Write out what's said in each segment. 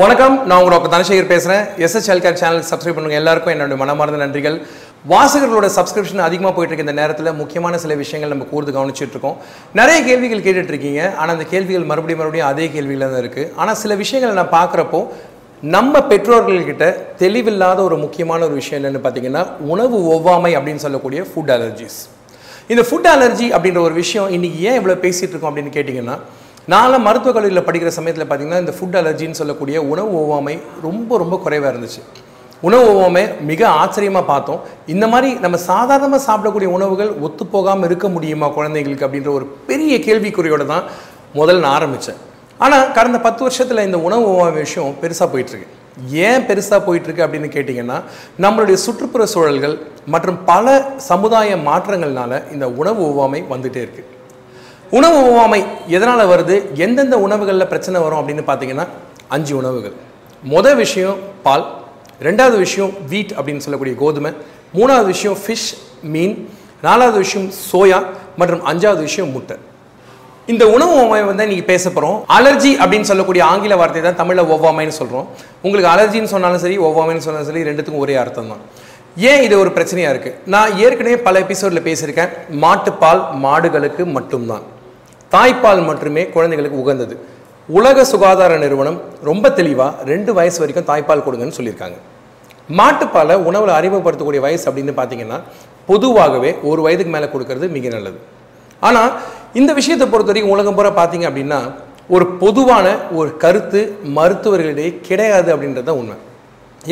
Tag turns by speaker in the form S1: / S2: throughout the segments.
S1: வணக்கம் நான் உங்க தனசேகர் பேசுகிறேன் SS health care channel subscribe பண்ணுங்க. எல்லாருக்கும் என்னுடைய மனமார்ந்த நன்றிகள். வாசகர்களோட சப்ஸ்கிரிப்ஷன் அதிகமாக போயிட்டு இருக்க இந்த நேரத்தில். முக்கியமான சில விஷயங்கள் நம்ம கூர்ந்து கவனிச்சுட்டு இருக்கோம். நிறைய கேள்விகள் கேட்டுட்ருக்கீங்க ஆனால் அந்த கேள்விகள் மறுபடியும் மறுபடியும் அதே கேள்வியில் தான் இருக்குது ஆனால் சில விஷயங்கள் நான் பார்க்குறப்போ நம்ம பெற்றோர்கள்கிட்ட தெளிவில்லாத ஒரு முக்கியமான ஒரு விஷயம் என்னென்னு பார்த்தீங்கன்னா உணவு ஒவ்வாமை அப்படின்னு சொல்லக்கூடிய ஃபுட் அலர்ஜிஸ் இந்த ஃபுட் அலர்ஜி அப்படின்ற ஒரு விஷயம் இன்னைக்கு ஏன் இவ்வளோ பேசிகிட்டு இருக்கோம் அப்படின்னு கேட்டிங்கன்னா நான்லாம் மருத்துவக் கல்லூரியில் படிக்கிற சமயத்தில் பார்த்தீங்கன்னா இந்த ஃபுட் அலர்ஜின்னு சொல்லக்கூடிய உணவு ஒவ்வாமை ரொம்ப ரொம்ப குறைவாக இருந்துச்சு. உணவு ஒவ்வாமை மிக ஆச்சரியமாக பார்த்தோம். இந்த மாதிரி நம்ம சாதாரணமாக சாப்பிடக்கூடிய உணவுகள் ஒத்துப்போகாமல் இருக்க முடியுமா குழந்தைங்களுக்கு அப்படின்ற ஒரு பெரிய கேள்விக்குறியோடு தான் முதல்ல நான் ஆரம்பித்தேன் ஆனால் கடந்த பத்து வருஷத்தில் இந்த உணவு ஒவ்வாமை விஷயம் பெருசாக போயிட்டுருக்கு. ஏன் பெருசாக போயிட்டுருக்கு அப்படின்னு கேட்டிங்கன்னா நம்மளுடைய சுற்றுப்புற சூழல்கள் மற்றும் பல சமுதாய மாற்றங்கள்னால இந்த உணவு ஒவ்வாமை வந்துகிட்டே இருக்குது உணவு ஒவ்வாமை எதனால் வருது? எந்தெந்த உணவுகளில் பிரச்சனை வரும் அப்படின்னு பார்த்தீங்கன்னா அஞ்சு உணவுகள். மொதல் விஷயம் பால் ரெண்டாவது விஷயம் வீட் அப்படின்னு சொல்லக்கூடிய கோதுமை மூணாவது விஷயம் ஃபிஷ் மீன் நாலாவது விஷயம் சோயா மற்றும் அஞ்சாவது விஷயம் முட்டை. இந்த உணவு ஒவ்வாமை வந்து நீங்கள் பேச போகிறோம் அலர்ஜி அப்படின்னு சொல்லக்கூடிய ஆங்கில வார்த்தை தான் தமிழில் ஒவ்வாமைன்னு சொல்கிறோம் உங்களுக்கு அலர்ஜின்னு சொன்னாலும் சரி ஒவ்வாமைன்னு சொன்னாலும் சரி ரெண்டுத்துக்கும் ஒரே அர்த்தம் தான். ஏன் இது ஒரு பிரச்சனையாக இருக்குது நான் ஏற்கனவே பல எபிசோடில் பேசியிருக்கேன். மாட்டுப்பால் மாடுகளுக்கு மட்டும்தான். தாய்ப்பால் மட்டுமே குழந்தைகளுக்கு உகந்தது. உலக சுகாதார நிறுவனம் ரொம்ப தெளிவாக ரெண்டு வயசு வரைக்கும் தாய்ப்பால் கொடுங்கன்னு சொல்லியிருக்காங்க. மாட்டுப்பாலை உணவில் அறிமுகப்படுத்தக்கூடிய வயசு அப்படின்னு பார்த்தீங்கன்னா பொதுவாகவே ஒரு வயதுக்கு மேலே கொடுக்கறது மிக நல்லது. ஆனால் இந்த விஷயத்தை பொறுத்த வரைக்கும் உலகம் பூரா பார்த்தீங்க அப்படின்னா ஒரு பொதுவான ஒரு கருத்து மருத்துவர்களிடையே கிடையாது அப்படின்றது தான் உண்மை.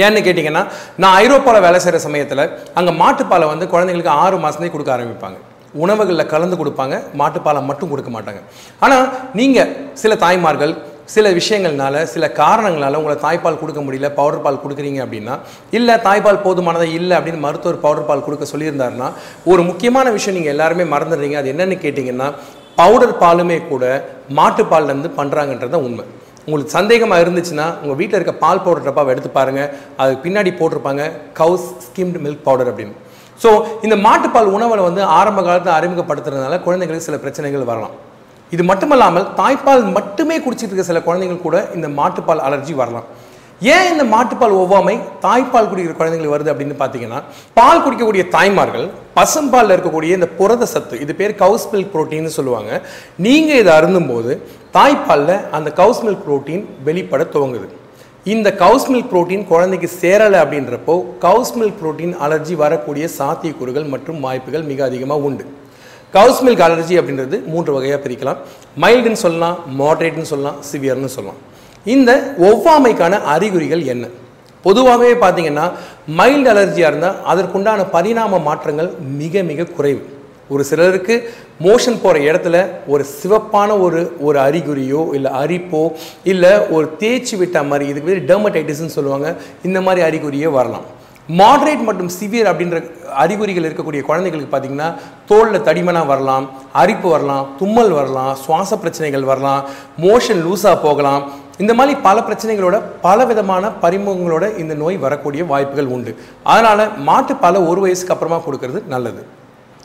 S1: ஏன்னு கேட்டிங்கன்னா நான் ஐரோப்பாவில் வேலை செய்கிற சமயத்தில் அங்கே மாட்டுப்பாலை வந்து குழந்தைங்களுக்கு ஆறு மாதத்துலேயே கொடுக்க ஆரம்பிப்பாங்க. உணவுகளில் கலந்து கொடுப்பாங்க மாட்டுப்பாலை மட்டும் கொடுக்க மாட்டாங்க. ஆனால் நீங்கள் சில தாய்மார்கள் சில விஷயங்கள்னால சில காரணங்களால் உங்களை தாய்ப்பால் கொடுக்க முடியல பவுடர் பால் கொடுக்குறீங்க அப்படின்னா இல்லை தாய்ப்பால் போதுமானதாக இல்லை அப்படின்னு மருத்துவர் பவுடர் பால் கொடுக்க சொல்லியிருந்தாருன்னா ஒரு முக்கியமான விஷயம் நீங்கள் எல்லாருமே மறந்துடுறீங்க. அது என்னென்னு கேட்டிங்கன்னா பவுடர் பாலுமே கூட மாட்டுப்பால்லேருந்து பண்ணுறாங்கன்றது உண்மை. உங்களுக்கு சந்தேகமாக இருந்துச்சுன்னா உங்கள் வீட்டில் இருக்க பால் பவுடர் டப்பாவை எடுத்து பாருங்கள் அதுக்கு பின்னாடி போட்டிருப்பாங்க கவுஸ் ஸ்கிம்டு மில்க் பவுடர் அப்படின்னு. ஸோ இந்த மாட்டுப்பால் உணவில் வந்து ஆரம்ப காலத்தில் அறிமுகப்படுத்துறதுனால குழந்தைங்களுக்கு சில பிரச்சனைகள் வரலாம். இது மட்டுமல்லாமல் தாய்ப்பால் மட்டுமே குடிச்சிட்டு இருக்க சில குழந்தைகள் கூட இந்த மாட்டுப்பால் அலர்ஜி வரலாம். ஏன் இந்த மாட்டுப்பால் ஒவ்வாமை தாய்ப்பால் குடிக்கிற குழந்தைங்களுக்கு வருது அப்படின்னு பார்த்தீங்கன்னா பால் குடிக்கக்கூடிய தாய்மார்கள் பசும்பாலில் இருக்கக்கூடிய இந்த புரத சத்து இது பேர் கவுஸ் மில்க் புரோட்டீன்னு சொல்லுவாங்க. நீங்கள் இதை அருந்தும் போது தாய்ப்பாலில் அந்த கவுஸ் மில்க் புரோட்டீன் வெளிப்பட துவங்குது. இந்த கவுஸ் மில்க் புரோட்டீன் குழந்தைக்கு சேரலை அப்படின்றப்போ கவுஸ் மில்க் புரோட்டீன் அலர்ஜி வரக்கூடிய சாத்தியக்கூறுகள் மற்றும் வாய்ப்புகள் மிக அதிகமாக உண்டு. கவுஸ் மில்க் அலர்ஜி அப்படின்றது மூன்று வகையாக பிரிக்கலாம். மைல்டுன்னு சொல்லலாம் மாட்ரேட்னு சொல்லலாம் சிவியர்னு சொல்லலாம். இந்த ஒவ்வாமைக்கான அறிகுறிகள் என்ன? பொதுவாகவே பார்த்தீங்கன்னா மைல்டு அலர்ஜியாக இருந்தால் அதற்குண்டான பரிணாம மாற்றங்கள் மிக மிக குறைவு. ஒரு சிலருக்கு மோஷன் போகிற இடத்துல ஒரு சிவப்பான ஒரு ஒரு அறிகுறியோ இல்லை அரிப்போ இல்லை ஒரு தேய்ச்சி விட்ட மாதிரி இதுக்கு பேர் டெர்மடைட்டிஸ்ன்னு சொல்லுவாங்க. இந்த மாதிரி அறிகுறியே வரலாம். மாட்ரேட் மற்றும் சிவியர் அப்படின்ற அறிகுறிகள் இருக்கக்கூடிய குழந்தைகளுக்கு பார்த்தீங்கன்னா தோலில் தடிமனாக வரலாம் அரிப்பு வரலாம் தும்மல் வரலாம் சுவாச பிரச்சனைகள் வரலாம் மோஷன் லூஸாக போகலாம். இந்த மாதிரி பல பிரச்சனைகளோட பல விதமான பரிமுகங்களோட இந்த நோய் வரக்கூடிய வாய்ப்புகள் உண்டு. அதனால் மாட்டு பல ஒரு வயசுக்கு அப்புறமா கொடுக்கறது நல்லது.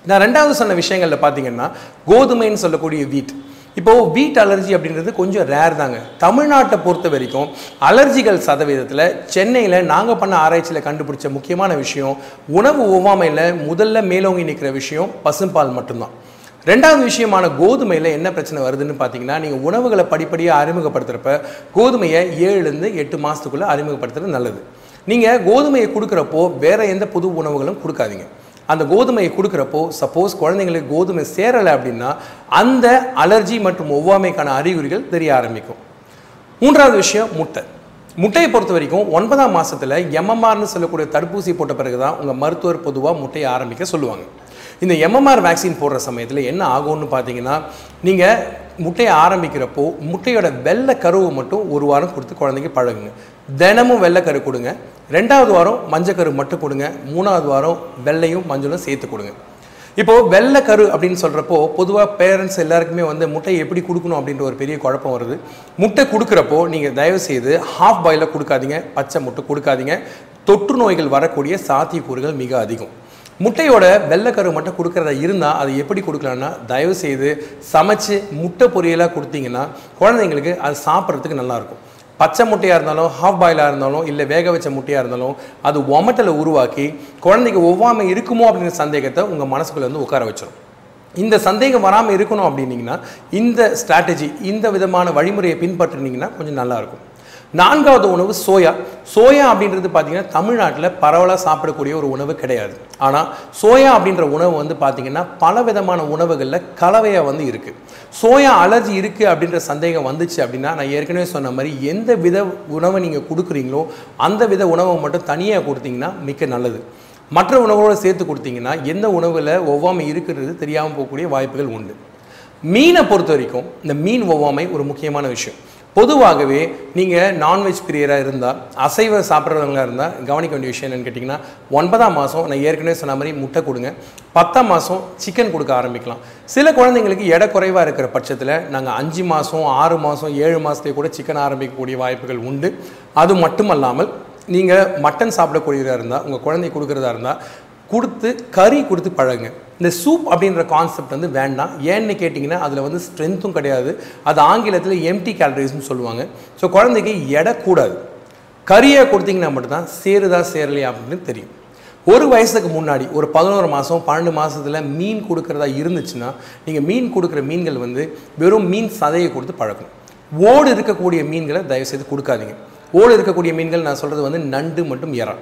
S1: நான் ரெண்டாவது சொன்ன விஷயங்களில் பார்த்தீங்கன்னா கோதுமைன்னு சொல்லக்கூடிய வீட். இப்போ வீட் அலர்ஜி அப்படின்றது கொஞ்சம் ரேர் தாங்க. தமிழ்நாட்டை பொறுத்த வரைக்கும் அலர்ஜிகள் சதவீதத்தில் சென்னையில் நாங்கள் பண்ண ஆராய்ச்சியில் கண்டுபிடிச்ச முக்கியமான விஷயம் உணவு ஒவ்வாமையில் முதல்ல மேலோங்கி நிற்கிற விஷயம் பசும்பால் மட்டும்தான். ரெண்டாவது விஷயமான கோதுமையில் என்ன பிரச்சனை வருதுன்னு பார்த்தீங்கன்னா நீங்கள் உணவுகளை படிப்படியாக அறிமுகப்படுத்துகிறப்ப கோதுமையை ஏழுலேருந்து எட்டு மாதத்துக்குள்ளே அறிமுகப்படுத்துறது நல்லது. நீங்கள் கோதுமையை கொடுக்குறப்போ வேறு எந்த புது உணவுகளும் கொடுக்காதீங்க. அந்த கோதுமையை கொடுக்குறப்போ சப்போஸ் குழந்தைங்களுக்கு கோதுமை சேரலை அப்படின்னா அந்த அலர்ஜி மற்றும் ஒவ்வாமைக்கான அறிகுறிகள் தெரிய ஆரம்பிக்கும். மூன்றாவது விஷயம் முட்டை. முட்டையை பொறுத்த வரைக்கும் ஒன்பதாம் மாதத்தில் எம்எம்ஆர்னு சொல்லக்கூடிய தடுப்பூசி போட்ட பிறகு தான் உங்கள் மருத்துவர் பொதுவாக முட்டையை ஆரம்பிக்க சொல்லுவாங்க. இந்த எம்எம்ஆர் வேக்சின் போடுற சமயத்தில் என்ன ஆகும்னு பார்த்தீங்கன்னா நீங்கள் முட்டையை ஆரம்பிக்கிறப்போ முட்டையோட வெள்ளை கருவை மட்டும் ஒரு வாரம் கொடுத்து குழந்தைக்கு பழகுங்க. தினமும் வெள்ளைக்கரு கொடுங்க. ரெண்டாவது வாரம் மஞ்சக்கரு மட்டும் கொடுங்க. மூணாவது வாரம் வெள்ளையும் மஞ்சளும் சேர்த்து கொடுங்க. இப்போது வெள்ளைக்கரு அப்படின்னு சொல்கிறப்போ பொதுவாக பேரண்ட்ஸ் எல்லாருக்குமே வந்து முட்டை எப்படி கொடுக்கணும் அப்படின்ற ஒரு பெரிய குழப்பம் வருது. முட்டை கொடுக்குறப்போ நீங்கள் தயவு செய்து ஹாஃப் பாயில் கொடுக்காதீங்க. பச்சை முட்டை கொடுக்காதீங்க. தொற்று நோய்கள் வரக்கூடிய சாத்தியக்கூறுகள் மிக அதிகம். முட்டையோட வெள்ளைக்கரு மட்டும் கொடுக்கறதா இருந்தால் அதை எப்படி கொடுக்கலான்னா தயவுசெய்து சமைச்சு முட்டை பொரியலாக கொடுத்தீங்கன்னா குழந்தைங்களுக்கு அது சாப்பிட்றதுக்கு நல்லாயிருக்கும் பச்சை முட்டையாக இருந்தாலும் ஹாஃப் பாயிலாக இருந்தாலும் இல்லை வேக வச்ச முட்டையாக இருந்தாலும் அது ஒமட்டலை உருவாக்கி குழந்தைக்கு ஒவ்வாமை இருக்குமோ அப்படிங்கிற சந்தேகத்தை உங்கள் மனசுக்குள்ளே வந்து உட்கார வச்சிடும் இந்த சந்தேகம் வராமல் இருக்கணும் அப்படின்னீங்கன்னா இந்த ஸ்ட்ராட்டஜி இந்த விதமான வழிமுறையை பின்பற்றினீங்கன்னா கொஞ்சம் நல்லாயிருக்கும் நான்காவது உணவு சோயா. சோயா அப்படின்றது பார்த்தீங்கன்னா தமிழ்நாட்டில் பரவலாக சாப்பிடக்கூடிய ஒரு உணவு கிடையாது. ஆனால் சோயா அப்படின்ற உணவு வந்து பார்த்தீங்கன்னா பல விதமான உணவுகளில் கலவையாக வந்து இருக்குது சோயா அலர்ஜி இருக்குது அப்படின்ற சந்தேகம் வந்துச்சு அப்படின்னா நான் ஏற்கனவே சொன்ன மாதிரி எந்த வித உணவை நீங்கள் கொடுக்குறீங்களோ அந்த வித உணவை மட்டும் தனியாக கொடுத்தீங்கன்னா மிக்க நல்லது. மற்ற உணவோடு சேர்த்து கொடுத்தீங்கன்னா எந்த உணவில் ஒவ்வாமை இருக்கிறது தெரியாமல் போகக்கூடிய வாய்ப்புகள் உண்டு. மீனை பொறுத்த வரைக்கும் இந்த மீன் ஒவ்வாமை ஒரு முக்கியமான விஷயம். பொதுவாகவே நீங்கள் நான்வெஜ் பிரியராக இருந்தால் அசைவ சாப்பிட்றவங்களாக இருந்தால் கவனிக்க வேண்டிய விஷயம் என்னன்னு கேட்டிங்கன்னா ஒன்பதாம் மாதம் நான் ஏற்கனவே சொன்ன மாதிரி முட்டை கொடுங்க. பத்தாம் மாதம் சிக்கன் கொடுக்க ஆரம்பிக்கலாம். சில குழந்தைங்களுக்கு எடை குறைவாக இருக்கிற பட்சத்தில் நாங்கள் அஞ்சு மாதம் ஆறு மாதம் ஏழு மாதத்துலேயே கூட சிக்கன் ஆரம்பிக்கக்கூடிய வாய்ப்புகள் உண்டு. அது மட்டுமல்லாமல் நீங்கள் மட்டன் சாப்பிடக்கூடியதாக இருந்தால் உங்கள் குழந்தை கொடுக்குறதா இருந்தால் கொடுத்து கறி கொடுத்து பழகுங்க. இந்த சூப் அப்படின்ற கான்செப்ட் வந்து வேண்டாம். ஏன்னு கேட்டிங்கன்னா அதில் வந்து ஸ்ட்ரென்த்தும் கிடையாது. அது ஆங்கிலத்தில் எம்டி கேலரிஸ்னு சொல்லுவாங்க. ஸோ குழந்தைக்கு எடை கூடாது. கறியை கொடுத்தீங்கன்னா மட்டும்தான் சேருதா சேரலையா அப்படின்னு தெரியும். ஒரு வயசுக்கு முன்னாடி ஒரு பதினோரு மாதம் பன்னெண்டு மாதத்தில் மீன் கொடுக்குறதா இருந்துச்சுன்னா நீங்கள் மீன் கொடுக்குற மீன்கள் வந்து வெறும் மீன் சதையை கொடுத்து பழக்கணும். ஓடு இருக்கக்கூடிய மீன்களை தயவுசெய்து கொடுக்காதீங்க. ஓடு இருக்கக்கூடிய மீன்கள் நான் சொல்கிறது வந்து நண்டு மட்டும் இறம்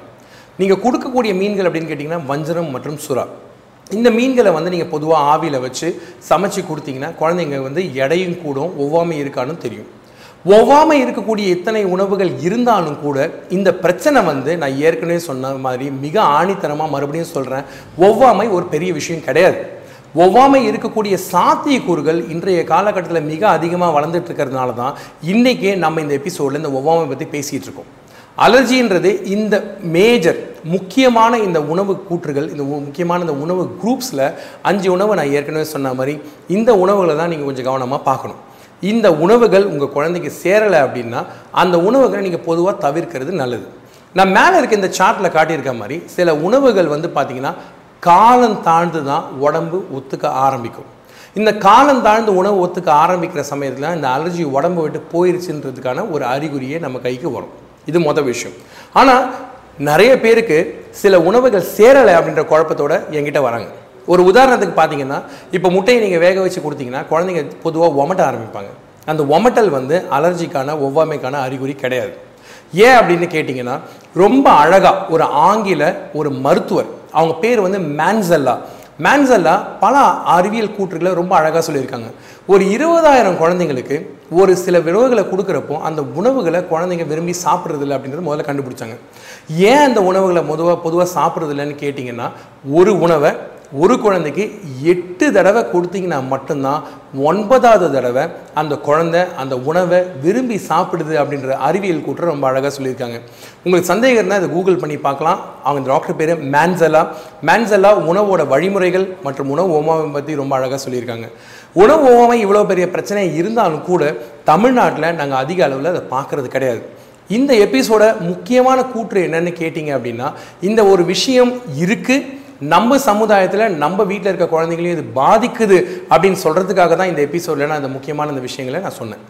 S1: நீங்கள் கொடுக்கக்கூடிய மீன்கள் அப்படின்னு கேட்டிங்கன்னா வஞ்சரம் மற்றும் சுறா. இந்த மீன்களை வந்து நீங்கள் பொதுவாக ஆவியில் வச்சு சமைச்சு கொடுத்தீங்கன்னா குழந்தைங்க வந்து எடையும் கூடும் ஒவ்வாமை இருக்கான்னு தெரியும். ஒவ்வாமை இருக்கக்கூடிய இத்தனை உணவுகள் இருந்தாலும் கூட இந்த பிரச்சனை வந்து நான் ஏற்கனவே சொன்ன மாதிரி மிக ஆணித்தனமாக மறுபடியும் சொல்கிறேன் ஒவ்வாமை ஒரு பெரிய விஷயம் கிடையாது. ஒவ்வாமை இருக்கக்கூடிய சாத்தியக்கூறுகள் இன்றைய காலகட்டத்தில் மிக அதிகமாக வளர்ந்துட்டு இருக்கிறதுனால தான் இன்றைக்கே நம்ம இந்த எபிசோடில் இந்த ஒவ்வாமை பற்றி பேசிகிட்டு இருக்கோம். அலர்ஜின்றது இந்த மேஜர் முக்கியமான இந்த உணவு கூற்றுகள் இந்த முக்கியமான இந்த உணவு குரூப்ஸில் அஞ்சு உணவை நான் ஏற்கனவே சொன்ன மாதிரி இந்த உணவுகளை தான் நீங்கள் கொஞ்சம் கவனமாக பார்க்கணும். இந்த உணவுகள் உங்கள் குழந்தைக்கு சேரலை அப்படின்னா அந்த உணவுகளை நீங்கள் பொதுவாக தவிர்க்கிறது நல்லது. நான் மேலே இருக்க இந்த சார்ட்டில் காட்டியிருக்க மாதிரி சில உணவுகள் வந்து பார்த்தீங்கன்னா காலம் தாழ்ந்து தான் உடம்பு ஒத்துக்க ஆரம்பிக்கும். இந்த காலம் தாழ்ந்து உணவு ஒத்துக்க ஆரம்பிக்கிற சமயத்தில் இந்த அலர்ஜி உடம்பு விட்டு போயிருச்சுன்றதுக்கான ஒரு அறிகுறியே நம்ம கைக்கு வரும். இது மொதல் விஷயம். ஆனால் நிறைய பேருக்கு சில உணவுகள் சேரலை அப்படின்ற குழப்பத்தோட என்கிட்ட வராங்க. ஒரு உதாரணத்துக்கு பார்த்தீங்கன்னா இப்போ முட்டையை நீங்கள் வேக வச்சு கொடுத்தீங்கன்னா குழந்தைங்க பொதுவாக ஒமட்ட ஆரம்பிப்பாங்க. அந்த ஒமட்டல் வந்து அலர்ஜிக்கான ஒவ்வாமைக்கான அறிகுறி கிடையாது. ஏன் அப்படின்னு கேட்டிங்கன்னா ரொம்ப அழகாக ஒரு ஆங்கில ஒரு மருத்துவர் அவங்க பேர் வந்து மேன்செல்லா. மேன்செல்லா பல அறிவியல் கூற்றுகளை ரொம்ப அழகாக சொல்லியிருக்காங்க. ஒரு இருபதாயிரம் குழந்தைங்களுக்கு ஒரு சில உணவுகளை கொடுக்குறப்போ அந்த உணவுகளை குழந்தைங்க விரும்பி சாப்பிட்றதில்ல அப்படின்றத முதல்ல கண்டுபிடிச்சாங்க. ஏன் அந்த உணவுகளை பொதுவாக பொதுவாக சாப்பிட்றதில்லன்னு கேட்டிங்கன்னா ஒரு உணவை ஒரு குழந்தைக்கு எட்டு தடவை கொடுத்தீங்கன்னா மட்டும்தான் ஒன்பதாவது தடவை அந்த குழந்தை அந்த உணவை விரும்பி சாப்பிடுது அப்படின்ற அறிவியல் கூற்று ரொம்ப அழகாக சொல்லியிருக்காங்க. உங்களுக்கு சந்தேகம் இருந்தால் இதை கூகுள் பண்ணி பார்க்கலாம். அவங்க டாக்டர் பேர் மேன்சலா மேன்சலா உணவோட வழிமுறைகள் மற்றும் உணவு ஓமாவை பற்றி ரொம்ப அழகாக சொல்லியிருக்காங்க. உணவு ஓமாமை இவ்வளோ பெரிய பிரச்சனை இருந்தாலும் கூட தமிழ்நாட்டில் நாங்கள் அதிக அளவில் அதை பார்க்கறது கிடையாது. இந்த எபிசோட முக்கியமான கூற்று என்னன்னு கேட்டிங்க அப்படின்னா இந்த ஒரு விஷயம் இருக்குது நம்ம சமுதாயத்தில் நம்ம வீட்டில் இருக்க குழந்தைங்களையும் இது பாதிக்குது அப்படின்னு சொல்கிறதுக்காக தான் இந்த எபிசோடில் நான் இந்த முக்கியமான இந்த விஷயங்களை நான் சொன்னேன்.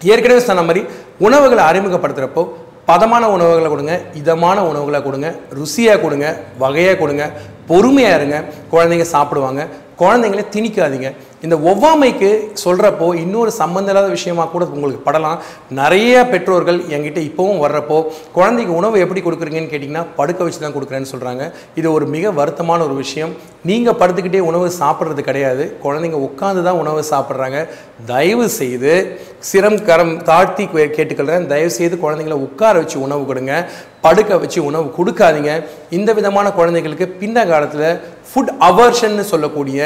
S1: ஏற்கனவே சொன்ன மாதிரி உணவுகளை அறிமுகப்படுத்துகிறப்போ பதமான உணவுகளை கொடுங்க இதமான உணவுகளை கொடுங்க ருசியாக கொடுங்க வகையாக கொடுங்க பொறுமையாக இருங்க. குழந்தைங்க சாப்பிடுவாங்க. குழந்தைங்கள திணிக்காதீங்க. இந்த ஒவ்வாமைக்கு சொல்கிறப்போ இன்னொரு சம்மந்தம் இல்லாத விஷயமாக கூட உங்களுக்கு படலாம். நிறைய பெற்றோர்கள் என்கிட்ட இப்போவும் வர்றப்போ குழந்தைக்கு உணவு எப்படி கொடுக்குறீங்கன்னு கேட்டிங்கன்னா படுக்க வச்சு தான் கொடுக்குறேன்னு சொல்கிறாங்க இது ஒரு மிக வருத்தமான ஒரு விஷயம். நீங்கள் படுத்துக்கிட்டே உணவு சாப்பிட்றது கிடையாது. குழந்தைங்க உட்காந்து தான் உணவு சாப்பிட்றாங்க. தயவு செய்து சிரம் கரம் தாழ்த்தி கே- கேட்டுக்கிறேன் தயவு செய்து குழந்தைங்கள உட்கார வச்சு உணவு கொடுங்க. படுக்க வச்சு உணவு கொடுக்காதீங்க. இந்த விதமான குழந்தைகளுக்கு பின்ன காலத்தில் ஃபுட் அவர்ஷன்னு சொல்லக்கூடிய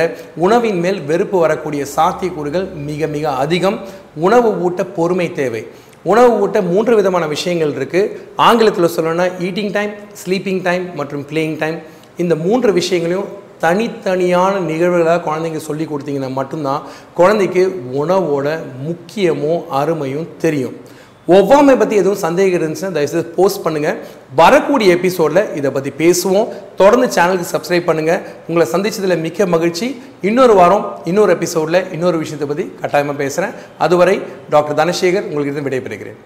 S1: உணவின் மேல் வெறுப்பு வரக்கூடிய சாத்தியக்கூறுகள் மிக மிக அதிகம். உணவு ஊட்ட பொறுமை தேவை. உணவு ஊட்ட மூன்று விதமான விஷயங்கள் இருக்குது ஆங்கிலத்தில் சொல்லணும்னா ஈட்டிங் டைம் ஸ்லீப்பிங் டைம் மற்றும் பிளேயிங் டைம் இந்த மூன்று விஷயங்களையும் தனித்தனியான நிகழ்வுகளாக குழந்தைங்க சொல்லி கொடுத்தீங்கன்னா மட்டும்தான் குழந்தைக்கு உணவோட முக்கியமும் அருமையும் தெரியும். ஒவ்வாமை பற்றி எதுவும் சந்தேகம் இருந்துச்சுன்னா தயவுசெய்து போஸ்ட் பண்ணுங்கள் வரக்கூடிய எபிசோடில் இதை பற்றி பேசுவோம். தொடர்ந்து சேனலுக்கு சப்ஸ்கிரைப் பண்ணுங்கள் உங்களை சந்திச்சதில் மிக்க மகிழ்ச்சி. இன்னொரு வாரம் இன்னொரு எபிசோடில் இன்னொரு விஷயத்தை பற்றி கட்டாயமாக பேசுகிறேன் அதுவரை டாக்டர் தனசேகர் உங்களுக்கு இருந்து விடைபெறுகிறேன்.